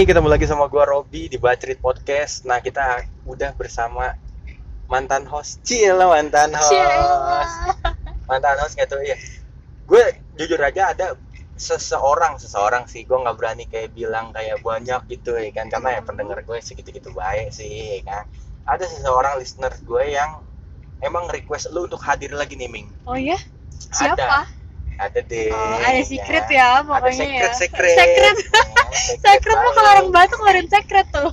nih, ketemu lagi sama gua Robi di Bacrit Podcast. Nah, kita udah bersama mantan host. Cila mantan host. Mantan host gitu ya. Gue jujur aja ada seseorang seseorang sih gue nggak berani kayak bilang kayak banyak gitu ya kan karena ya pendengar gue segitu gitu baik sih ya kan ada seseorang listener gue yang emang request lu untuk hadir lagi nih Ming Oh iya? Siapa? ada deh Oh, ada secret ya ada pokoknya secret ya. secret Secret. Ya, Secret mah kalau orang Batak ngeluarin secret tuh.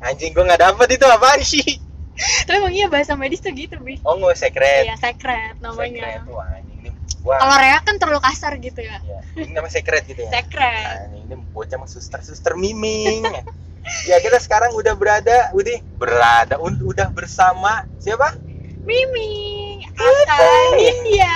anjing gue nggak dapet itu apaan sih Tapi emang iya bahasa medis tuh gitu, Bi. oh nggak secret Iya, secret secret namanya. wah anjing ini gua Kalau Rea kan terlalu kasar gitu ya. ya, ini namanya secret gitu ya Secret. Nah, ini bocah mah suster suster miming ya kita sekarang udah berada udah berada udah bersama siapa Mimi, akan India.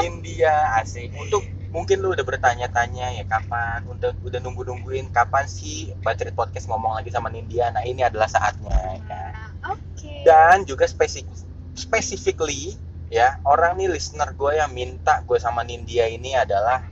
India asik untuk mungkin lu udah bertanya-tanya ya kapan udah udah nunggu nungguin kapan sih Bacrit Podcast ngomong lagi sama India nah ini adalah saatnya ya kan Oke. dan juga spesifik specifically ya orang nih listener gue yang minta gue sama Nindya ini adalah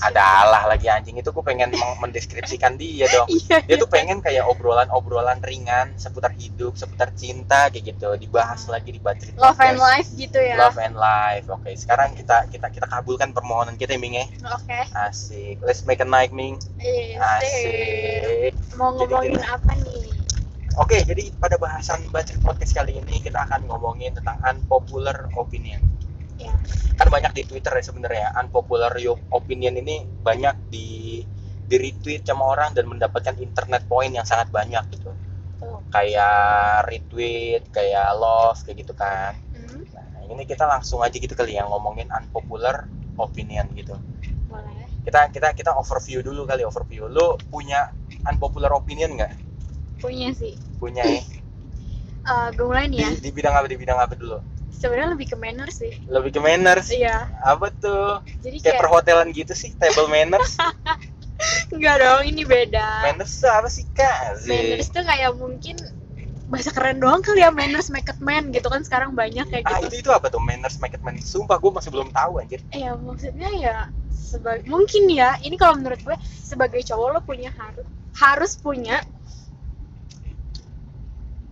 adalah lagi anjing itu gue pengen mendeskripsikan dia dong Iya. dia tuh pengen kayak obrolan-obrolan ringan seputar hidup seputar cinta kayak gitu dibahas lagi di Bacrit Love and life gitu ya. Love and life oke sekarang kita kita kita kabulkan permohonan kita Ming ya Oke. asik let's make a night Ming Iya. asik Mau Jadi ngomongin kita- apa nih? Oke, jadi pada bahasan Bacrit Podcast kali ini kita akan ngomongin tentang unpopular opinion. Ya. Kan banyak di Twitter ya sebenarnya unpopular yo- opinion ini banyak di di retweet sama orang dan mendapatkan internet point yang sangat banyak gitu. Tuh. Kayak retweet, kayak love kayak gitu kan. Hmm, Nah, ini kita langsung aja gitu kali ya ngomongin unpopular opinion gitu. boleh. Kita kita kita overview dulu kali overview. Lu punya unpopular opinion nggak? Punya sih. Punya ya. Eh, gue mulai nih ya. Di, di bidang apa? Di bidang apa dulu? Sebenarnya lebih ke manner sih. lebih ke manners Iya. apa tuh Jadi kayak kayak perhotelan gitu sih table manners enggak dong, ini beda. manners tuh apa sih kak Manners tuh kayak mungkin bahasa keren doang kali ya manners make it man gitu kan sekarang banyak kayak ah gitu. itu itu apa tuh manners make it man sumpah gue masih belum tahu anjir Iya maksudnya ya sebagai mungkin ya ini kalau menurut gue sebagai cowok lo punya harus harus punya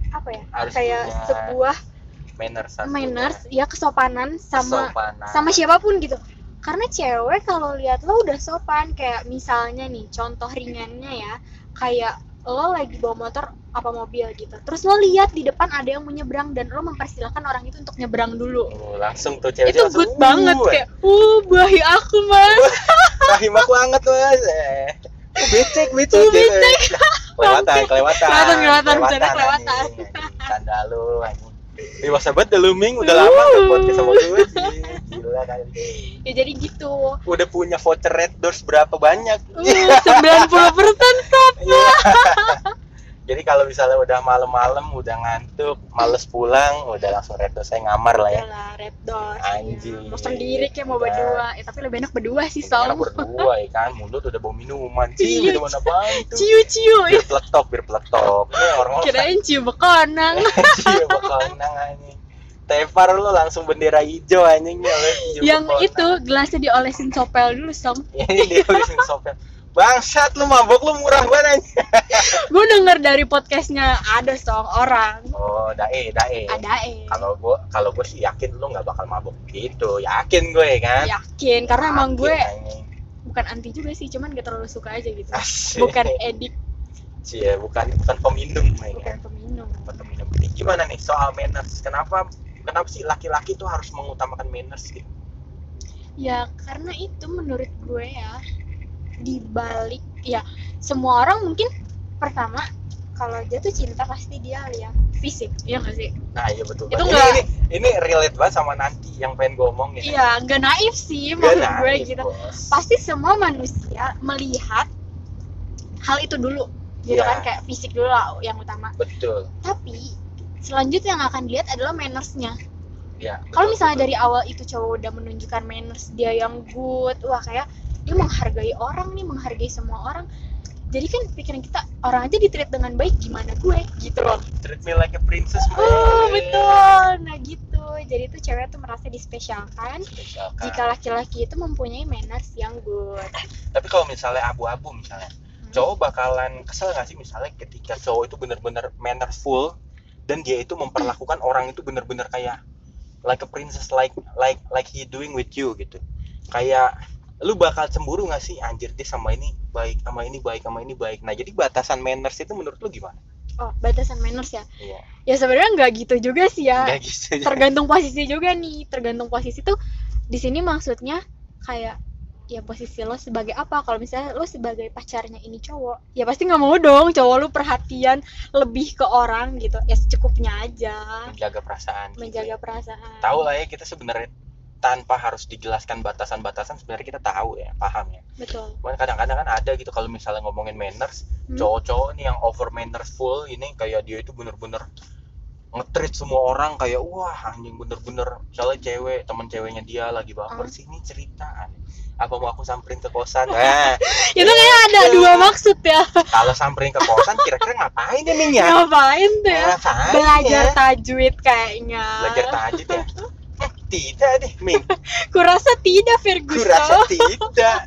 apa ya Harus kayak punya sebuah manners satu. Manners ya kesopanan sama Kesopanan. sama siapa pun gitu. Karena cewek kalau lihat lo udah sopan kayak misalnya nih contoh ringannya ya kayak lo lagi bawa motor apa mobil gitu. Terus lo lihat di depan ada yang mau nyebrang dan lo mempersilahkan orang itu untuk nyebrang dulu. Oh, langsung tuh cewek itu good banget kayak uh bahi aku mas. Rahim aku hangat mas. Eh becek becek? Gitu. becek. kelewatan kelewatan. Kelewatan, kelewatan, kelewatan. canda lu dewasa banget dah lu Ming. Udah lama ke podcast sama gue sih gila kali. Ya jadi gitu. Udah punya voucher red doors berapa banyak? Uh, 90 persen Iya. Jadi kalau misalnya udah malam-malam, udah ngantuk, males pulang, udah langsung red saya ngamar lah ya. lah red doors Anjing. mau sendiri kayak mau Iya. berdua ya tapi lebih enak berdua sih Enak Song berdua ya kan, mulut udah bawa minuman. Cium Iya, minuman apaan tuh? ciu ciu Bir peletok, bir peletok. Ini orang kirain ciu bekonang cium bakal nang anjing. Tepar lo langsung bendera hijau anjing ya, lo cium yang bekonang. itu gelasnya diolesin sopel dulu Song Ini dia ulisin sopel. Bangsat lu mabok lu murah banget gue denger dari podcastnya ada Song orang Oh, dae, dae. ada eh Kalau gua kalau gua sih yakin lu nggak bakal mabok gitu. Yakin gue kan. yakin karena emang gue bukan anti juga sih cuman gak terlalu suka aja gitu Asik. bukan edik Cie, bukan bukan peminum ya bukan kan? peminum Bukan peminum. Ini gimana nih soal manners? Kenapa kenapa sih laki-laki tuh harus mengutamakan manners gitu? ya karena itu menurut gue ya dibalik ya semua orang mungkin pertama kalau jatuh cinta pasti dia lihat fisik ya nggak sih Nah, iya betul. Itu banget. nggak- ini, ini, ini relate banget sama nanti yang pengen gue omongin. iya nggak naif sih Gak maksud gue naif, gitu bos. pasti semua manusia melihat hal itu dulu gitu Iya. kan kayak fisik dulu lah yang utama Betul. tapi selanjutnya yang akan dilihat adalah mannersnya Ya. kalau misalnya betul. dari awal itu cowok udah menunjukkan manners dia yang good wah kayak dia menghargai orang nih menghargai semua orang. Jadi kan pikiran kita orang aja ditreat dengan baik gimana gue? Gitu loh. Treat me like a princess. oh man. betul. Nah gitu. Jadi tuh cewek tuh merasa dispesialkan Spesialkan. jika laki-laki itu mempunyai manners yang good. Tapi kalau misalnya abu-abu misalnya, cowok bakalan kesel gak sih misalnya ketika cowok itu bener-bener mannerful dan dia itu memperlakukan orang itu bener-bener kayak like a princess like like like he doing with you gitu. Kayak lu bakal cemburu gak sih? Anjir dia sama ini baik sama ini baik sama ini baik. Nah jadi batasan manners itu menurut lu gimana? Oh batasan manners ya? Iya. Ya sebenarnya nggak gitu juga sih ya. Nggak gitu tergantung posisi juga nih. Tergantung posisi tuh di sini maksudnya kayak ya posisi lo sebagai apa? Kalau misalnya lo sebagai pacarnya ini cowok ya pasti nggak mau dong. Cowok lo perhatian lebih ke orang gitu. Ya secukupnya aja. Menjaga perasaan gitu menjaga ya. perasaan. Tahu lah ya kita sebenarnya tanpa harus dijelaskan batasan-batasan sebenarnya kita tahu ya paham ya. Betul. Cuman kadang-kadang kan ada gitu kalau misalnya ngomongin manners Hmm. cowok-cowok nih yang over manners full ini kayak dia itu bener-bener ngetreat semua orang kayak wah anjing bener-bener. Misalnya cewek teman ceweknya dia lagi baper Hmm. sini cerita apa mau aku samperin ke kosan? Nah itu kayak ada dua maksud ya. Kalau samperin ke kosan kira-kira ngapain ya Ming ya? Ngapain tuh ya? Ngapain belajar ya? tajwid kayaknya. Belajar tajwid ya? Eh, tidak deh Ming. Kurasa tidak Gue Ferguson. Rasa tidak.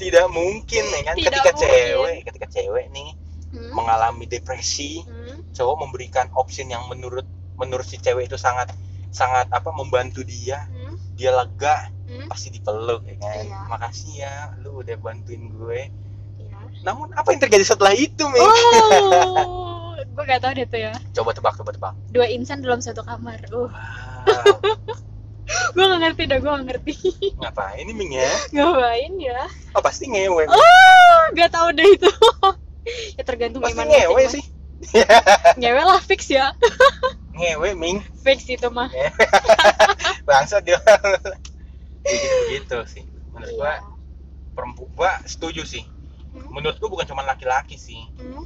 Tidak mungkin ya kan Tidak ketika mungkin. cewek ketika cewek nih Hmm, mengalami depresi hmm, cowok memberikan opsi yang menurut menurut si cewek itu sangat sangat apa membantu dia. Hmm, dia lega hmm, pasti dipeluk ya kan? Iya. makasih ya lu udah bantuin gue. Iya. namun apa yang terjadi setelah itu Ming? Oh gue gak tau deh tuh ya. Coba tebak coba tebak. Dua insan dalam satu kamar. Uh. Wow gue gak ngerti dah gue gak ngerti. Ngapain ini Ming ya? Ngapain ya? Oh pasti ngewe. Oh gak tau deh itu. Ya tergantung pasti gimana ngewe sih. Ngewe lah fix ya. Ngewe Ming. Fix itu mah. Bangsa dia. Begitu begitu sih. Menurut gua iya. perempuan gua setuju sih. Hmm, menurut gua bukan cuma laki-laki sih. Hmm,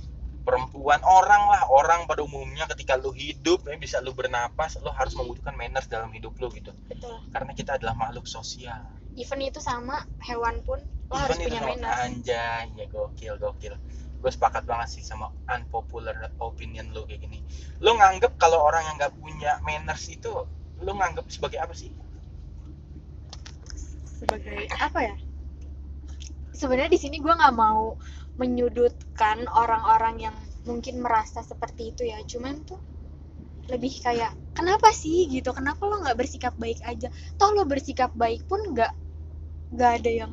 perempuan orang lah orang pada umumnya ketika lu hidup ya bisa lu bernapas lu harus membutuhkan manners dalam hidup lu gitu. Betul. Karena kita adalah makhluk sosial. Even itu sama hewan pun lo harus Even itu punya sama. manners. Anjay ya gokil gokil. Gue sepakat banget sih sama unpopular opinion lu kayak gini. Lu nganggep kalau orang yang nggak punya manners itu lu nganggep sebagai apa sih? Sebagai apa ya? Sebenarnya di sini gue nggak mau menyudutkan orang-orang yang mungkin merasa seperti itu ya. Cuman tuh lebih kayak kenapa sih? gitu. Kenapa lo nggak bersikap baik aja? Toh lo bersikap baik pun nggak nggak ada yang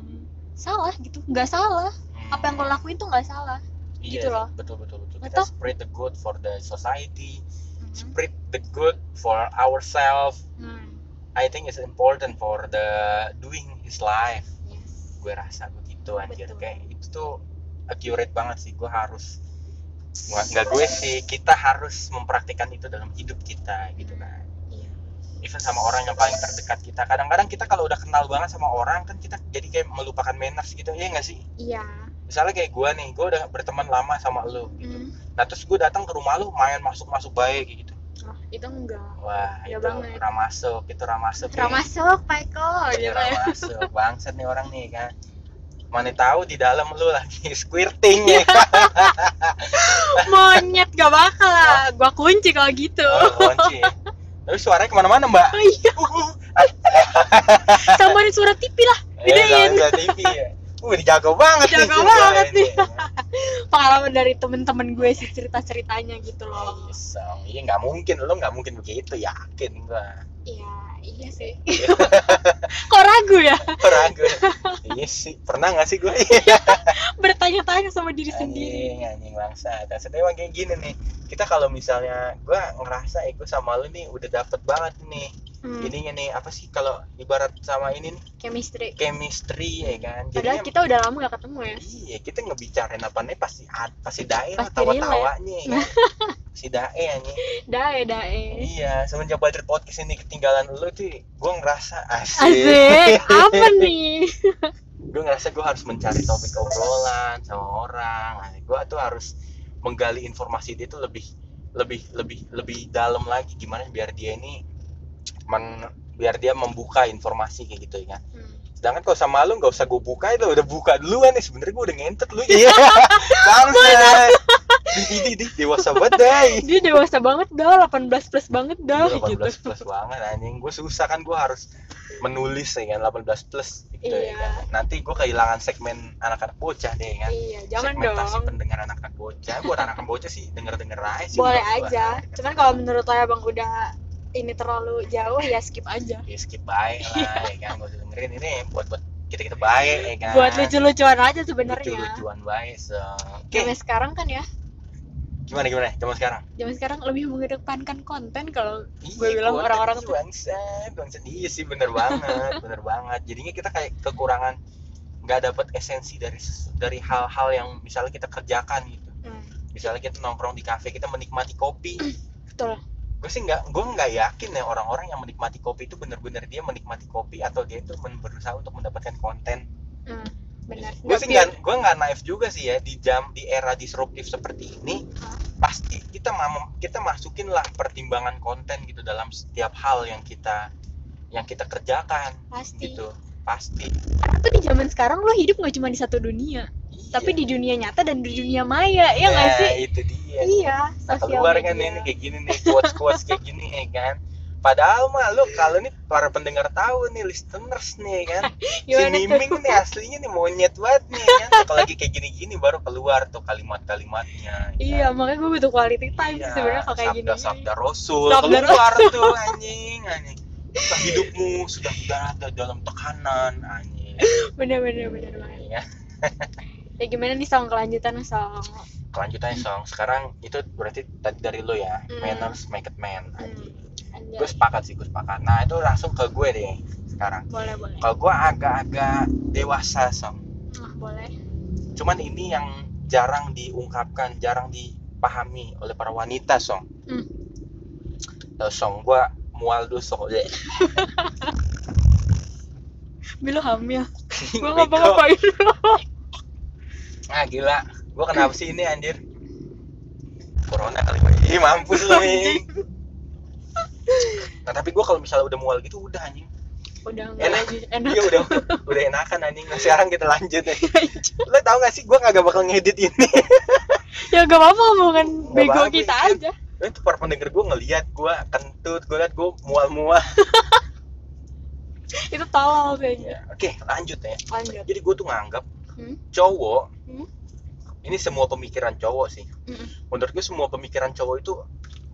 salah gitu. Nggak salah. Apa yang lo lakuin tuh nggak salah Iya gitu loh. betul betul betul. Kita Betul. spread the good for the society. Hmm. spread the good for ourselves. Hmm, I think it's important for the doing his life. Yes. gue rasa begitu anjir. Betul. kayak itu tuh accurate banget sih gue harus nggak gue sih kita harus mempraktikkan itu dalam hidup kita gitu kan Iya. even sama orang yang paling terdekat kita kadang-kadang kita kalau udah kenal banget sama orang kan kita jadi kayak melupakan manners gitu ya nggak sih Iya. misalnya kayak gue nih gue udah berteman lama sama lu gitu Hmm. nah terus gue datang ke rumah lu main masuk masuk baik gitu Oh, itu enggak. wah Iya itu banget. ramasuk itu ramasuk. Ramasuk, Pak Eko, Iya, gitu ya. ramasuk bangsat nih orang nih kan mana tahu di dalam lu lagi squirting ya Monyet gak bakal lah. Gua kunci kalau gitu. oh, kunci ya. tapi suaranya ke mana-mana mbak Oh iya, tambahin suara TV lah. Iya, Gedein. sama TV ya. Uh, dijago banget nih. Jago suara banget nih. Pengalaman dari temen-temen gue sih cerita-ceritanya gitu loh. Bisa. Iya nggak mungkin, lo nggak mungkin begitu, yakin gua. Iya, iya sih. Kok ragu ya? Ragu. iya sih, pernah nggak sih gue? Bertanya-tanya sama diri sendiri. anjing, anjing bangsa. Dan emang kayak gini nih. Kita kalau misalnya gue ngerasa ego sama lu nih udah dapet banget nih. Hmm, Ininya nih apa sih kalau ibarat sama ini nih chemistry. chemistry ya kan. Padahal Jadinya kita udah lama gak ketemu ya. Iya, kita ngebicarain apa nih pasti ad- pasti dae lah Pasti tawa-tawanya ya kan. Si dae anjing. Dae, dae. Iya, semenjak Badr Podcast ini ketinggalan lu tuh gue ngerasa asik. Asik, apa nih? gue ngerasa gue harus mencari topik obrolan sama orang. Nah, gue tuh harus menggali informasi dia tuh lebih lebih lebih lebih dalam lagi gimana biar dia ini men, biar dia membuka informasi kayak gitu ya. Hmm. Sedangkan kalau sama lu nggak usah gue buka itu udah buka duluan nih. Sebenarnya gue udah ngentet lu. Iya. Bangsa ini dia dewasa banget dai. Dia dewasa banget dah. 18 plus banget dah. Gua 18 gitu plus banget anjing. Gue susah kan gue harus menulis ya kan. 18 plus gitu ya Iya. kan. Nanti gue kehilangan segmen anak-anak bocah deh kan. Iya jangan segmentasi dong pendengar anak-anak bocah. Buat anak-anak bocah sih denger-denger aja sih boleh menurut gua. aja. Cuman kalau menurut lo bang udah ini terlalu jauh ya skip aja. Ya skip baik lah ya kan usah dengerin. Ini buat buat kita kita baik ya kan. Buat lucu-lucuan aja sebenarnya. Lucu-lucuan baik so oke. Zaman sekarang kan ya? Gimana gimana? Zaman sekarang? Zaman sekarang lebih mengedepankan konten kalau Iya, gue bilang orang-orang tuh. bangsat bangsat. Iya sih bener banget bener banget. Jadinya kita kayak kekurangan nggak dapet esensi dari dari hal-hal yang misalnya kita kerjakan gitu. Hmm, misalnya kita nongkrong di kafe kita menikmati kopi. Betul gue sih nggak gue nggak yakin ya orang-orang yang menikmati kopi itu bener-bener dia menikmati kopi atau dia itu berusaha untuk mendapatkan konten. Hmm, benar gue sih nggak gue nggak naif juga sih ya di jam di era disruptif seperti ini Hah? pasti kita ma- kita masukin lah pertimbangan konten gitu dalam setiap hal yang kita yang kita kerjakan pasti. gitu. Pasti. Karena tuh di zaman sekarang lo hidup nggak cuma di satu dunia tapi di dunia nyata dan di dunia maya ya nggak Nah, sih? itu dia. Iya sosial keluar kan ini kayak gini nih quotes quotes kayak gini ya kan? Padahal mah lu kalau nih para pendengar tahu nih listeners nih kan? Si tuh? Miming nih aslinya nih monyet banget nih kan? Kalau lagi kayak gini-gini baru keluar tuh kalimat-kalimatnya ya iya kan? makanya gue butuh quality time Iya, sebenarnya kalau kayak gini. sabda-sabda Rasul Sabda keluar tuh anjing anjing. Entah hidupmu sudah berada dalam tekanan anjing. Bener bener bener banget. Ya. ya gimana nih song kelanjutan song? Kelanjutannya song sekarang itu berarti tadi dari lo ya Hmm. manners make it man. Hmm. anjay. gue sepakat sih gue sepakat. Nah itu langsung ke gue deh sekarang. Boleh boleh. Kalau gue agak-agak dewasa song. Ah boleh. Cuman ini yang jarang diungkapkan jarang dipahami oleh para wanita song. Hmm. Tahu, song gue mual dulu song. Deh Bilo hamil gue ngapa-ngapain ah gila. Gue kenapa sih ini anjir? Corona kali gue ih mampus lu Ming. nah tapi gue kalau misalnya udah mual gitu udah anjing. Udah enggak Enak. enak. Iya udah udah enakan anjing. Nah sekarang kita lanjut deh lo tau gak sih gue kagak bakal ngedit ini? Ya gak apa-apa omongan bego kita kan. aja. Itu para pendengar gue ngeliat gue kentut gue liat gue mual-mual. Itu tolol kayaknya. Ya, oke lanjut ya. Lanjut. Jadi gue tuh nganggap Hmm. cowok Hmm. ini semua pemikiran cowok sih Mm-mm. menurut gue semua pemikiran cowok itu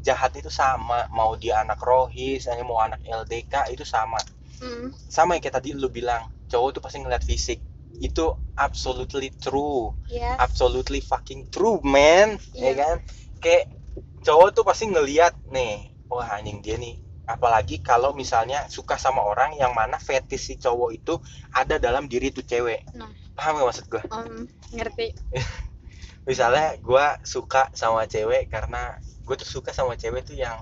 jahat itu sama mau dia anak rohis hanya mau anak LDK itu sama Mm. sama yang kayak tadi lu bilang cowok tuh pasti ngeliat fisik itu absolutely true Yes. absolutely fucking true man ya Iya. kan kayak cowok tuh pasti ngeliat nih wah anjing dia nih apalagi kalau misalnya suka sama orang yang mana fetish si cowok itu ada dalam diri tuh cewek. Nah. paham gak maksud gue Um, ngerti. Misalnya gue suka sama cewek karena gue tuh suka sama cewek tuh yang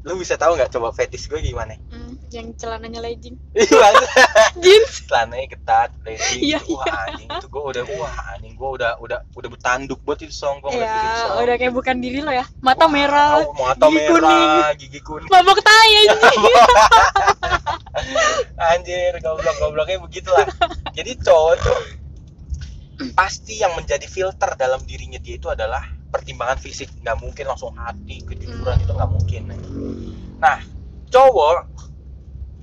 lu bisa tahu nggak coba fetish gue gimana? Hmm, yang celananya legging. Iya. Jeans. Celananya ketat legging. Iya, wah anjing itu gue udah wah anjing gue udah udah udah bertanduk buat itu song gue ngeliat itu ya song. udah kayak bukan diri lo ya. Mata Wah, merah mata gigi merah gigi kuning. Mabok tai anjing. Anjir goblok gobloknya begitulah. Jadi cowok tuh pasti yang menjadi filter dalam dirinya dia itu adalah pertimbangan fisik. Nggak mungkin langsung hati kejujuran Hmm. itu nggak mungkin. Nah cowok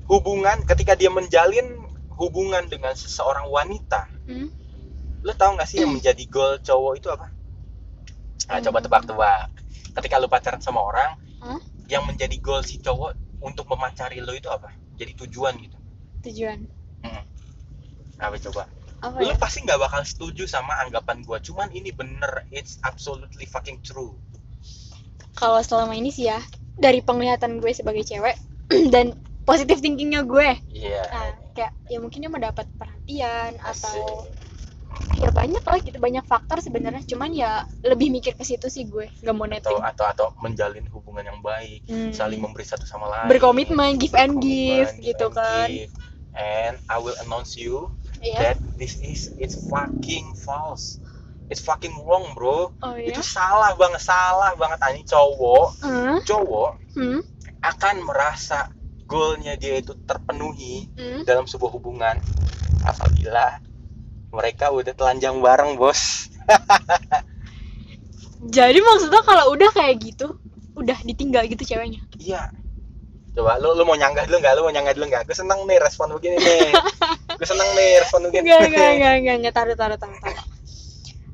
hubungan ketika dia menjalin hubungan dengan seseorang wanita Hmm, lo tau gak sih yang menjadi goal cowok itu apa? Nah, coba Hmm. tebak-tebak. Ketika lo pacaran sama orang Hah? yang menjadi goal si cowok untuk memacari lo itu apa? Jadi tujuan gitu. Tujuan. Apa coba apa lu ya? pasti nggak bakal setuju sama anggapan gua. Cuman ini bener it's absolutely fucking true. Kalau selama ini sih ya dari penglihatan gue sebagai cewek dan positif thinkingnya gue. Iya. Nah, kayak ya mungkin dia mendapat perhatian atau Asik. ya banyak lah gitu banyak faktor sebenarnya. Cuman ya lebih mikir ke situ sih gue gak mau atau netting atau atau menjalin hubungan yang baik Hmm. saling memberi satu sama lain. Berkomitmen give and give gitu and kan. give. and I will announce you Iya. that this is it's fucking false. It's fucking wrong bro. Oh iya? Itu salah banget salah banget. Ani cowok hmm? cowok hmm? akan merasa goalnya dia itu terpenuhi hmm? dalam sebuah hubungan apabila mereka udah telanjang bareng bos. Jadi maksudnya kalau udah kayak gitu, udah ditinggal gitu ceweknya. iya. Coba lu lu mau nyanggah dulu nggak? Lu mau nyanggah dulu nggak? Gue seneng nih respon begini nih gue seneng nih respon begini Enggak, enggak, enggak, enggak, enggak, taruh, taruh, taruh, taruh.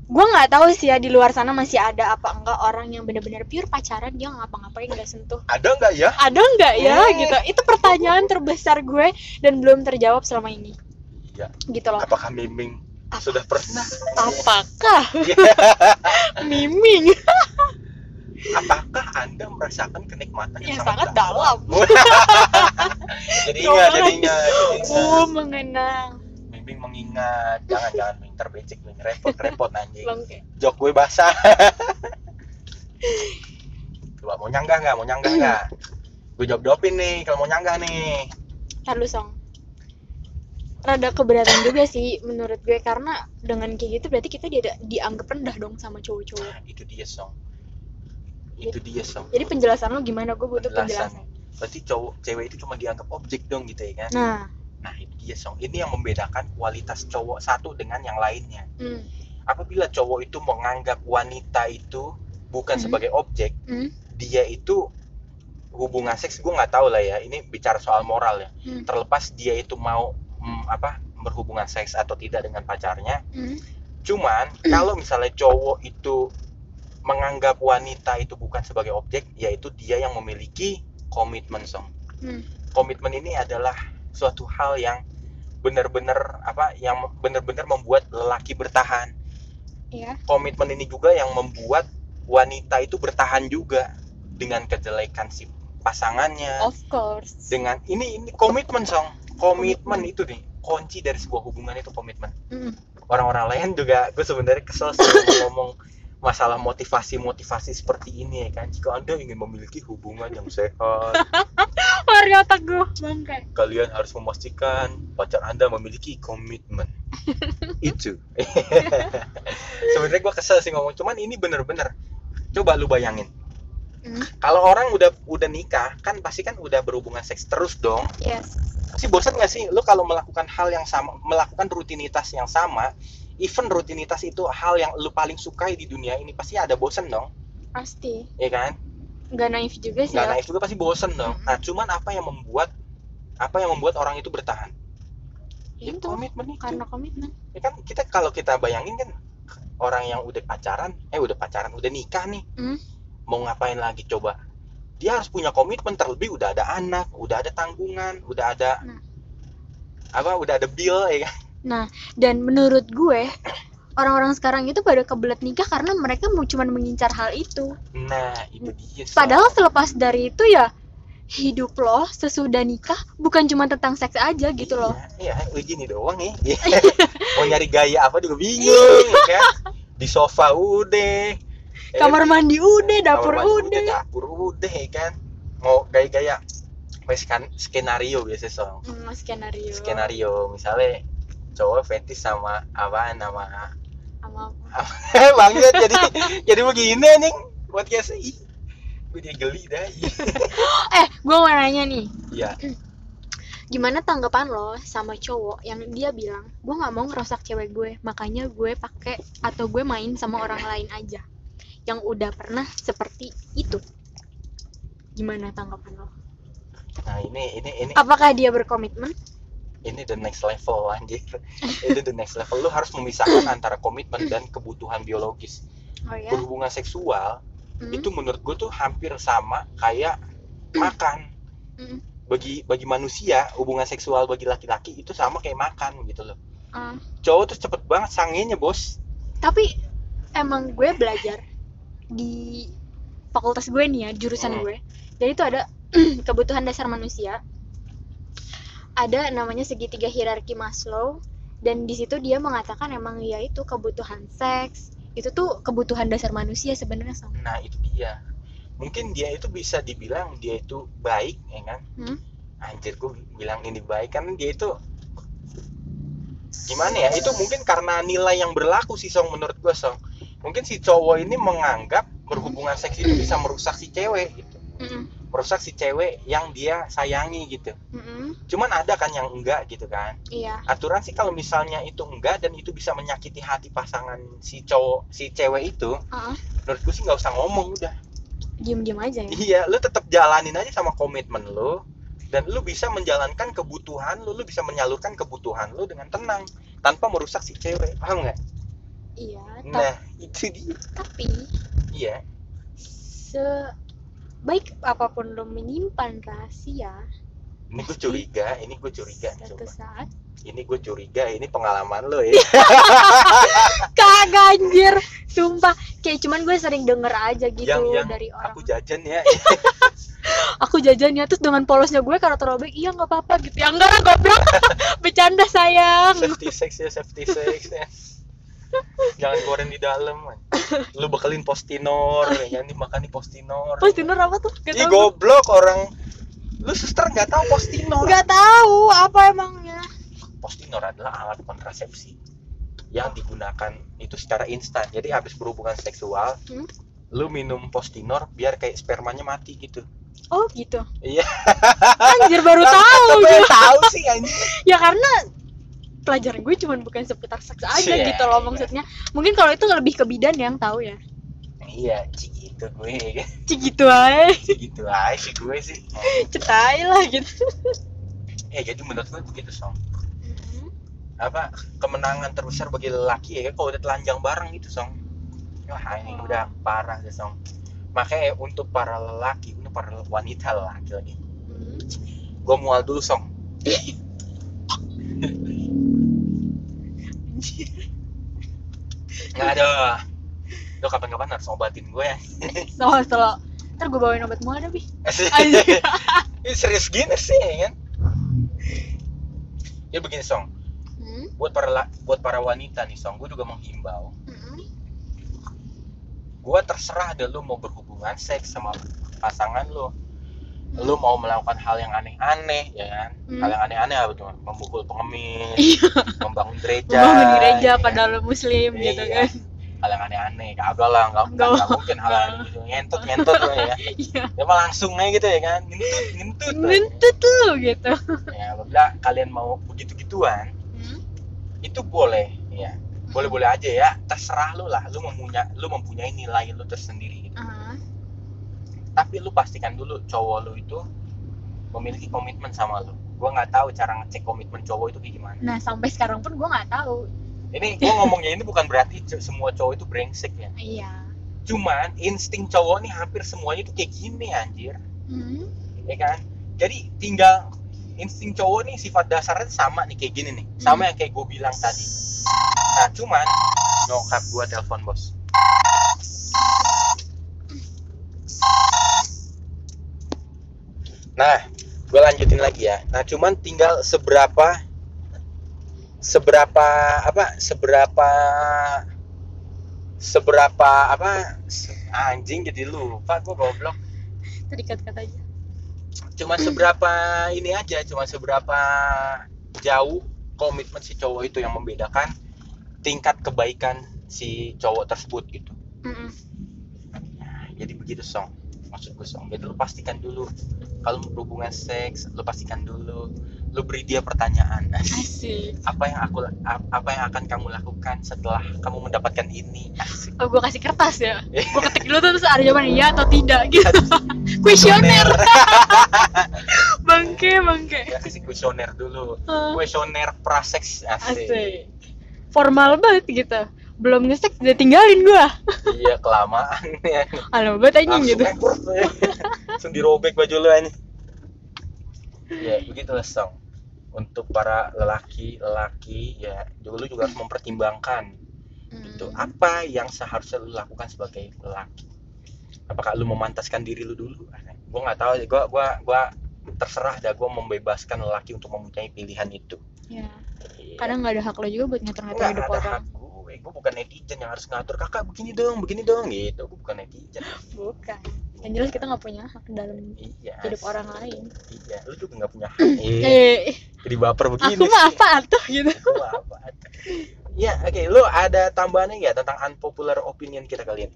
Gue nggak tahu sih ya di luar sana masih ada apa enggak orang yang bener-bener pure pacaran dia ngapa-ngapain nggak sentuh. ada nggak ya Ada enggak ya Hmm. gitu? Itu pertanyaan terbesar gue dan belum terjawab selama ini. iya Gitu loh. apakah miming sudah pernah Apakah miming apakah anda merasakan kenikmatan yang, yang sangat dalam? jadi ingat jadi Guys. ingat jadi ingat Oh, mengenang. Bimbing mengingat jangan jangan Ming terbecek Ming repot repot anjing jok gue basah coba mau nyanggah nggak mau nyanggah nggak gue jawab jawabin nih kalau mau nyanggah nih Ntar lu song. Rada keberatan juga sih menurut gue karena dengan kayak gitu berarti kita dia dianggap rendah dong sama cowok-cowok. nah, itu dia song itu dia song Jadi penjelasan lo gimana? Gue butuh Penjelasan. penjelasan. Berarti cowok cewek itu cuma dianggap objek dong gitu ya kan? Nah, nah itu dia song. Ini yang membedakan kualitas cowok satu dengan yang lainnya. Hmm, apabila cowok itu menganggap wanita itu bukan Hmm. sebagai objek hmm, dia itu hubungan seks gue nggak tahu lah ya ini bicara soal moral ya. Hmm, terlepas dia itu mau mm, apa berhubungan seks atau tidak dengan pacarnya hmm, cuman kalau misalnya cowok itu menganggap wanita itu bukan sebagai objek yaitu dia yang memiliki komitmen song hmm. komitmen ini adalah suatu hal yang benar-benar apa yang benar-benar membuat lelaki bertahan Iya. komitmen ini juga yang membuat wanita itu bertahan juga dengan kejelekan si pasangannya Of course. dengan ini ini komitmen song komitmen itu nih kunci dari sebuah hubungan itu komitmen Hmm. orang-orang lain juga gue sebenarnya kesel sih ngomong masalah motivasi-motivasi seperti ini ya kan? Jika anda ingin memiliki hubungan yang sehat Warga otak gue bangke. kalian harus memastikan pacar anda memiliki komitmen. Itu. Sebenarnya gue kesel sih ngomong cuman ini bener-bener. Coba lu bayangin. Hmm. kalau orang udah udah nikah kan pasti kan udah berhubungan seks terus dong. Yes. pasti bosan gak sih? Lu kalau melakukan hal yang sama melakukan rutinitas yang sama even rutinitas itu hal yang lu paling sukai di dunia ini pasti ada bosan dong Pasti. ya kan Nggak naif juga sih nggak naif juga pasti bosan dong Mm-mm. nah cuman apa yang membuat apa yang membuat orang itu bertahan ya Itu komitmen itu karena komitmen. ya kan kita kalau kita bayangin kan orang yang udah pacaran eh udah pacaran udah nikah nih Hmm. mau ngapain lagi coba dia harus punya komitmen terlebih udah ada anak udah ada tanggungan udah ada Nah. apa udah ada bill ya kan Nah, dan menurut gue orang-orang sekarang itu pada kebelet nikah karena mereka mau cuman mengincar hal itu. nah itu dia Sob. Padahal selepas dari itu ya hidup lo sesudah nikah bukan cuma tentang seks aja gitu loh. iya iya gini doang ya mau nyari gaya apa juga bingung ya kan di sofa udah ya kan? Kamar mandi udah, dapur Kamar mandi udah. dapur udah ya kan mau gaya-gaya kan skenario biasa song Hmm, skenario. skenario misalnya cowok fetish sama apa nama Sama banget jadi jadi begini anjing buat kayak ih gue jadi geli dah Eh, gue mau nanya nih. iya Gimana tanggapan lo sama cowok yang dia bilang, gue nggak mau ngerusak cewek gue, makanya gue pakai atau gue main sama orang lain aja, yang udah pernah seperti itu. Gimana tanggapan lo? nah ini ini ini Apakah dia berkomitmen? Ini the next level anjir ini the next level lu harus memisahkan antara komitmen dan kebutuhan biologis Oh ya. berhubungan seksual Hmm. itu menurut gue tuh hampir sama kayak makan Hmm. bagi bagi manusia hubungan seksual bagi laki-laki itu sama kayak makan gitu loh Ah. cowok tuh cepet banget sangenya bos Tapi emang gue belajar di fakultas gue nih ya, jurusan Hmm. gue. Jadi itu ada kebutuhan dasar manusia. Ada namanya segitiga hierarki Maslow dan di situ dia mengatakan emang ya itu kebutuhan seks. Itu tuh kebutuhan dasar manusia sebenarnya Sam. nah itu dia. Mungkin dia itu bisa dibilang dia itu baik ya kan? Hmm? anjir gue bilang ini baik karena dia itu gimana ya? Itu mungkin karena nilai yang berlaku sih song menurut gue song. Mungkin si cowok ini menganggap berhubungan seks itu bisa merusak si cewek gitu. Mm-mm. Merusak si cewek yang dia sayangi gitu. Mm-mm. cuman ada kan yang enggak gitu kan? Iya. Aturan sih kalau misalnya itu enggak dan itu bisa menyakiti hati pasangan si cowok si cewek itu Ah, menurut gue sih nggak usah ngomong udah. Diem-diem aja ya? Iya lu tetap jalanin aja sama komitmen lu dan lu bisa menjalankan kebutuhan lu lu bisa menyalurkan kebutuhan lu dengan tenang tanpa merusak si cewek paham nggak? Iya nah itu dia. tapi iya sebaik apa pun lo menyimpan rahasia. Ini gue curiga ini gue curiga suatu saat ini gue curiga ini pengalaman lo ya. Kagak anjir. Sumpah kayak cuman gue sering denger aja gitu yang yang dari orang. aku jajan ya. Aku jajannya terus dengan polosnya gue karena terobek iya nggak apa-apa gitu. Ya enggak lah goblok. Bercanda sayang. Safety sex ya safety sex ya. Jangan goreng di dalam man. Lu bekelin postinor ya kan? Dimakan di postinor. Postinor apa tuh? Gak Ih goblok orang. Lu suster nggak tahu postinor? Nggak tahu apa emangnya. Postinor adalah alat kontrasepsi yang digunakan itu secara instan. Jadi habis berhubungan seksual Hmm? lu minum postinor biar kayak spermanya mati gitu. Oh gitu. Iya. Anjir baru tahu gue tahu sih anjing. Ya karena pelajaran gue cuman bukan seputar seks aja Iya, gitu loh iya. maksudnya. Mungkin kalau itu lebih ke bidan yang tahu ya. Iya cik gitu gue. Kan cik gitu aja cik gitu aja sih gue sih. Cetai lah gitu. Eh jadi menurut gue begitu song apa kemenangan terbesar bagi lelaki ya kalau udah telanjang bareng gitu song wah ini Oh. udah parah deh song makanya untuk para lelaki untuk para wanita lelaki lagi. Hmm. gue mual dulu song nggak ada. Lo kapan-kapan harus obatin gue. Ya so so ntar gue bawain obat mual Anjir. ini serius gini sih ya kan? Ya begini song. Hmm? buat para buat para wanita nih song gue juga menghimbau. Hmm. gue terserah deh lu mau berhubungan seks sama pasangan lu lu mau melakukan hal yang aneh-aneh ya kan Hmm. hal yang aneh-aneh apa tuh memukul pengemis Iya. membangun gereja Membangun gereja ya kan? padahal lo muslim gitu Iya. kan hal yang aneh-aneh kagak lah nggak Nggak. nggak mungkin hal yang gitu ngentot ngentot lah ya iya ya mah langsung aja gitu ya kan ngentut ngentut lah. ngentut lu gitu ya apabila kalian mau begitu gituan Hmm? itu boleh ya boleh boleh aja ya terserah lu lah lu mempunyai lu mempunyai nilai lu tersendiri gitu. Ah. Tapi lu pastikan dulu cowok lu itu memiliki komitmen sama lu. Gua nggak tahu cara ngecek komitmen cowok itu kayak gimana. Nah sampai sekarang pun gue nggak tahu. Ini gua ngomongnya ini bukan berarti semua cowok itu brengsek ya. Iya. Cuman insting cowok nih hampir semuanya itu kayak gini anjir. Hmm. ya kan? Jadi tinggal insting cowok nih sifat dasarnya sama nih kayak gini nih. Sama yang kayak gue bilang tadi. Nah cuman nyokap gua telepon bos nah gue lanjutin lagi ya. Nah cuman tinggal seberapa seberapa apa seberapa seberapa apa anjing jadi lupa gue goblok. Itu dikat-kat aja. Cuma seberapa ini aja cuma seberapa jauh komitmen si cowok itu yang membedakan tingkat kebaikan si cowok tersebut gitu. Mm-mm. Nah, jadi begitu song. Maksud gue song jadi lu pastikan dulu kalau berhubungan seks lu pastikan dulu. Lu beri dia pertanyaan. Asik. Apa yang aku ap- apa yang akan kamu lakukan setelah kamu mendapatkan ini? Asik. Oh gue kasih kertas ya? Gue ketik dulu terus ada jawaban iya atau tidak gitu. kuesioner. Bangke bangke. Ya kasih kuesioner dulu. Kuesioner praseks. Asik, asik. Formal banget gitu. Belum ngesek udah tinggalin gua. Iya kelamaan ya. Halo banget anjing gitu. Langsung dirobek baju lu aja ya begitulah song. Untuk para lelaki lelaki ya juga lu juga harus mempertimbangkan itu Hmm. apa yang seharusnya lu lakukan sebagai lelaki. Apakah lu memantaskan diri lu dulu? Gua nggak tahu gua gua gua terserah dah gua membebaskan lelaki untuk mempunyai pilihan itu. Ya. Iya. kadang nggak ada hak lo juga buat ngatur-ngatur Nggak hidup ada orang. hak gue gue bukan netizen yang harus ngatur kakak begini dong begini dong gitu gue bukan netizen. Bukan yang jelas kita nggak punya hak dalam iya hidup orang lain. Iya lu juga nggak punya hak. Eh, jadi baper begini aku mah apa tuh gitu. Aku mah apa ya oke lu ada tambahannya nggak tentang unpopular opinion kita kalian?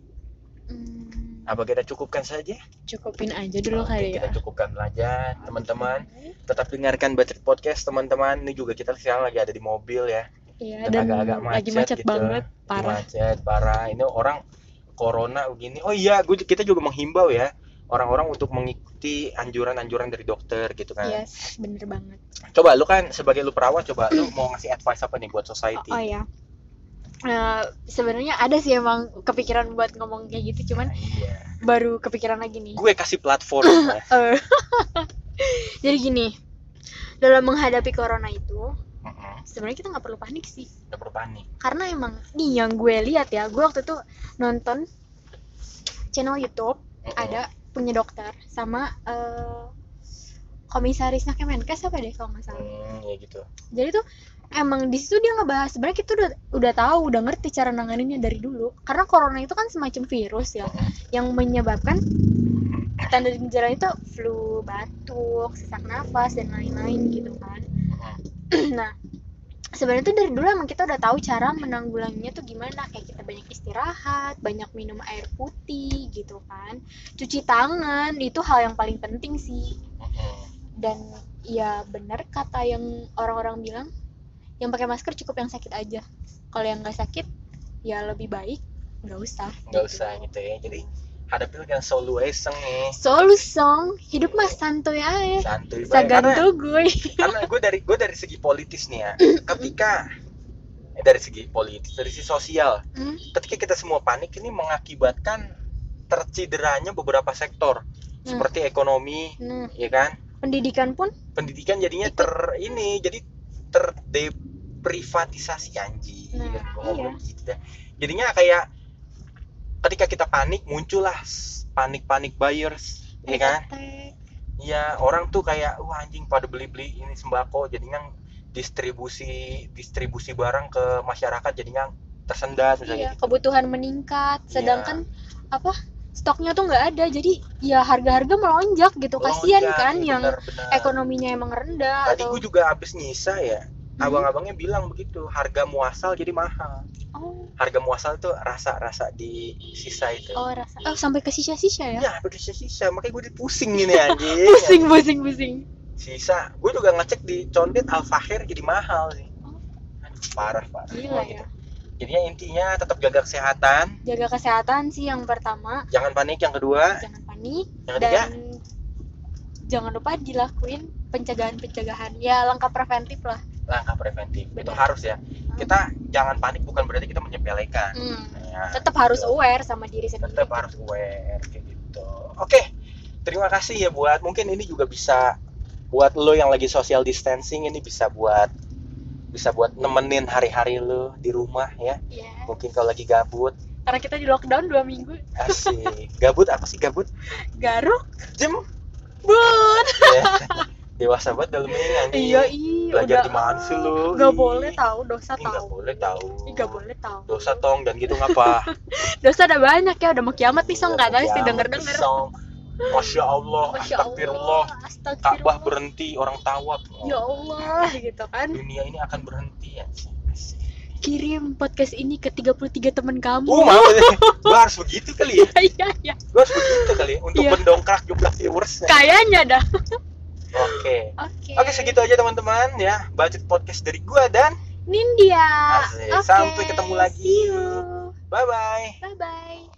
Hmm, apa kita cukupkan saja? Cukupin aja dulu Oke, kali kita ya. cukupkan aja teman-teman. Tetap dengarkan Bacot Podcast teman-teman. Ini juga kita sekarang lagi ada di mobil ya. Iya, dan dan agak-agak lagi macet macet gitu. banget, Lagi parah. macet parah. Ini orang corona begini oh iya gue kita juga menghimbau ya orang-orang untuk mengikuti anjuran-anjuran dari dokter gitu kan Yes, bener banget. coba lu kan sebagai lu perawat coba lu mau ngasih advice apa nih buat society Oh, oh ya. Eh, sebenarnya ada sih emang kepikiran buat ngomong kayak gitu, cuman iya baru kepikiran lagi nih. gue kasih platform ya. Eh, Jadi gini, dalam menghadapi corona itu, sebenarnya kita nggak perlu panik sih. nggak perlu panik Karena emang nih yang gue lihat ya, gue waktu itu nonton channel YouTube Mm-mm. ada punya dokter sama eh, komisarisnya Kemenkes apa deh kalau nggak salah. Hmm, ya gitu Jadi tuh emang di situ dia ngebahas sebenarnya kita udah udah tahu, udah ngerti cara nanganinnya dari dulu. Karena corona itu kan semacam virus ya yang menyebabkan tanda gejala itu flu, batuk, sesak nafas dan lain-lain gitu kan. Nah, sebenarnya tuh dari dulu emang kita udah tahu cara menanggulanginya tuh gimana kayak kita banyak istirahat, banyak minum air putih gitu kan. Cuci tangan itu hal yang paling penting sih. Dan ya benar kata yang orang-orang bilang yang pakai masker cukup yang sakit aja. Kalau yang nggak sakit ya lebih baik nggak usah. nggak usah gitu ya jadi hadapi dengan solution nih. Solusong, hidup mah santuy aja. santuy banget. Karena gue. karena gue dari gue dari segi politis nih ya. Ketika eh, dari segi politis dari segi sosial Hmm, ketika kita semua panik ini mengakibatkan tercideranya beberapa sektor. Seperti ekonomi Nah, ya kan? Pendidikan pun? Pendidikan jadinya ter ini jadi terdeprivatisasi anjing. Nah, ngomong iya. gitu dah. jadinya kayak ketika kita panik muncullah panik-panik buyers ya kan. Iya, orang tuh kayak wah anjing pada beli-beli ini sembako jadinya distribusi distribusi barang ke masyarakat jadinya tersendat misalnya Iya, gitu. kebutuhan meningkat, Iya. sedangkan apa stoknya tuh nggak ada, jadi ya harga-harga melonjak gitu. Kasihan kan iya, yang benar-benar. ekonominya emang rendah Tadi atau gue juga habis nyisa ya. Hmm. Abang-abangnya bilang begitu, harga muasal jadi mahal. oh, Harga muasal itu rasa-rasa di sisa itu. oh rasa oh sampai ke sisa-sisa ya. Ya, udah sisa, makanya gue pusing gini anjing. Pusing, pusing, pusing. Sisa, gue juga ngecek di Condet Alfahir jadi mahal sih. Oh. Aduh, parah, parah. Gila Gitu. ya. Jadinya intinya tetap jaga kesehatan, Jaga kesehatan sih yang pertama, jangan panik yang kedua, jangan panik yang ketiga dan jangan lupa dilakuin pencegahan-pencegahan. Ya langkah preventif lah. Langkah preventif. Itu Benar. harus ya. Kita jangan panik bukan berarti kita menyepelekan. Hmm. Ya, Tetap harus gitu. aware sama diri sendiri. tetap harus aware kayak gitu. Oke, terima kasih ya buat mungkin ini juga bisa buat lo yang lagi social distancing ini bisa buat bisa buat nemenin hari-hari lo di rumah ya. Iya. Mungkin kalau lagi gabut, Karena kita di lockdown dua minggu. asik. gabut apa sih gabut? Garuk, Jem. bun. Ya. Dewasa banget dalam ini anjing. Iya, iya. Belajar di mana sih lu? Gak boleh tahu, dosa nggak tahu. boleh tahu. Ih, Gak boleh tahu. Dosa tong dan gitu ngapa? Dosa ada banyak ya, udah mau kiamat nih song Iya, katanya sih denger denger. Masya Allah, Masya astagfirullah. Allah, astagfirullah. Ka'bah berhenti, orang tawaf. Ya Allah, gitu kan. Dunia ini akan berhenti ya. Kirim podcast ini ke 33 teman kamu. Oh, mau Gua harus begitu kali ya. Iya, iya. Gua harus begitu kali ya untuk Iya. mendongkrak jumlah viewers. Kayaknya dah. Oke. Oke. Oke, segitu aja teman-teman ya. Budget podcast dari gua dan Nindya. Asik. Oke, Sampai ketemu lagi. See you. bye bye. Bye bye.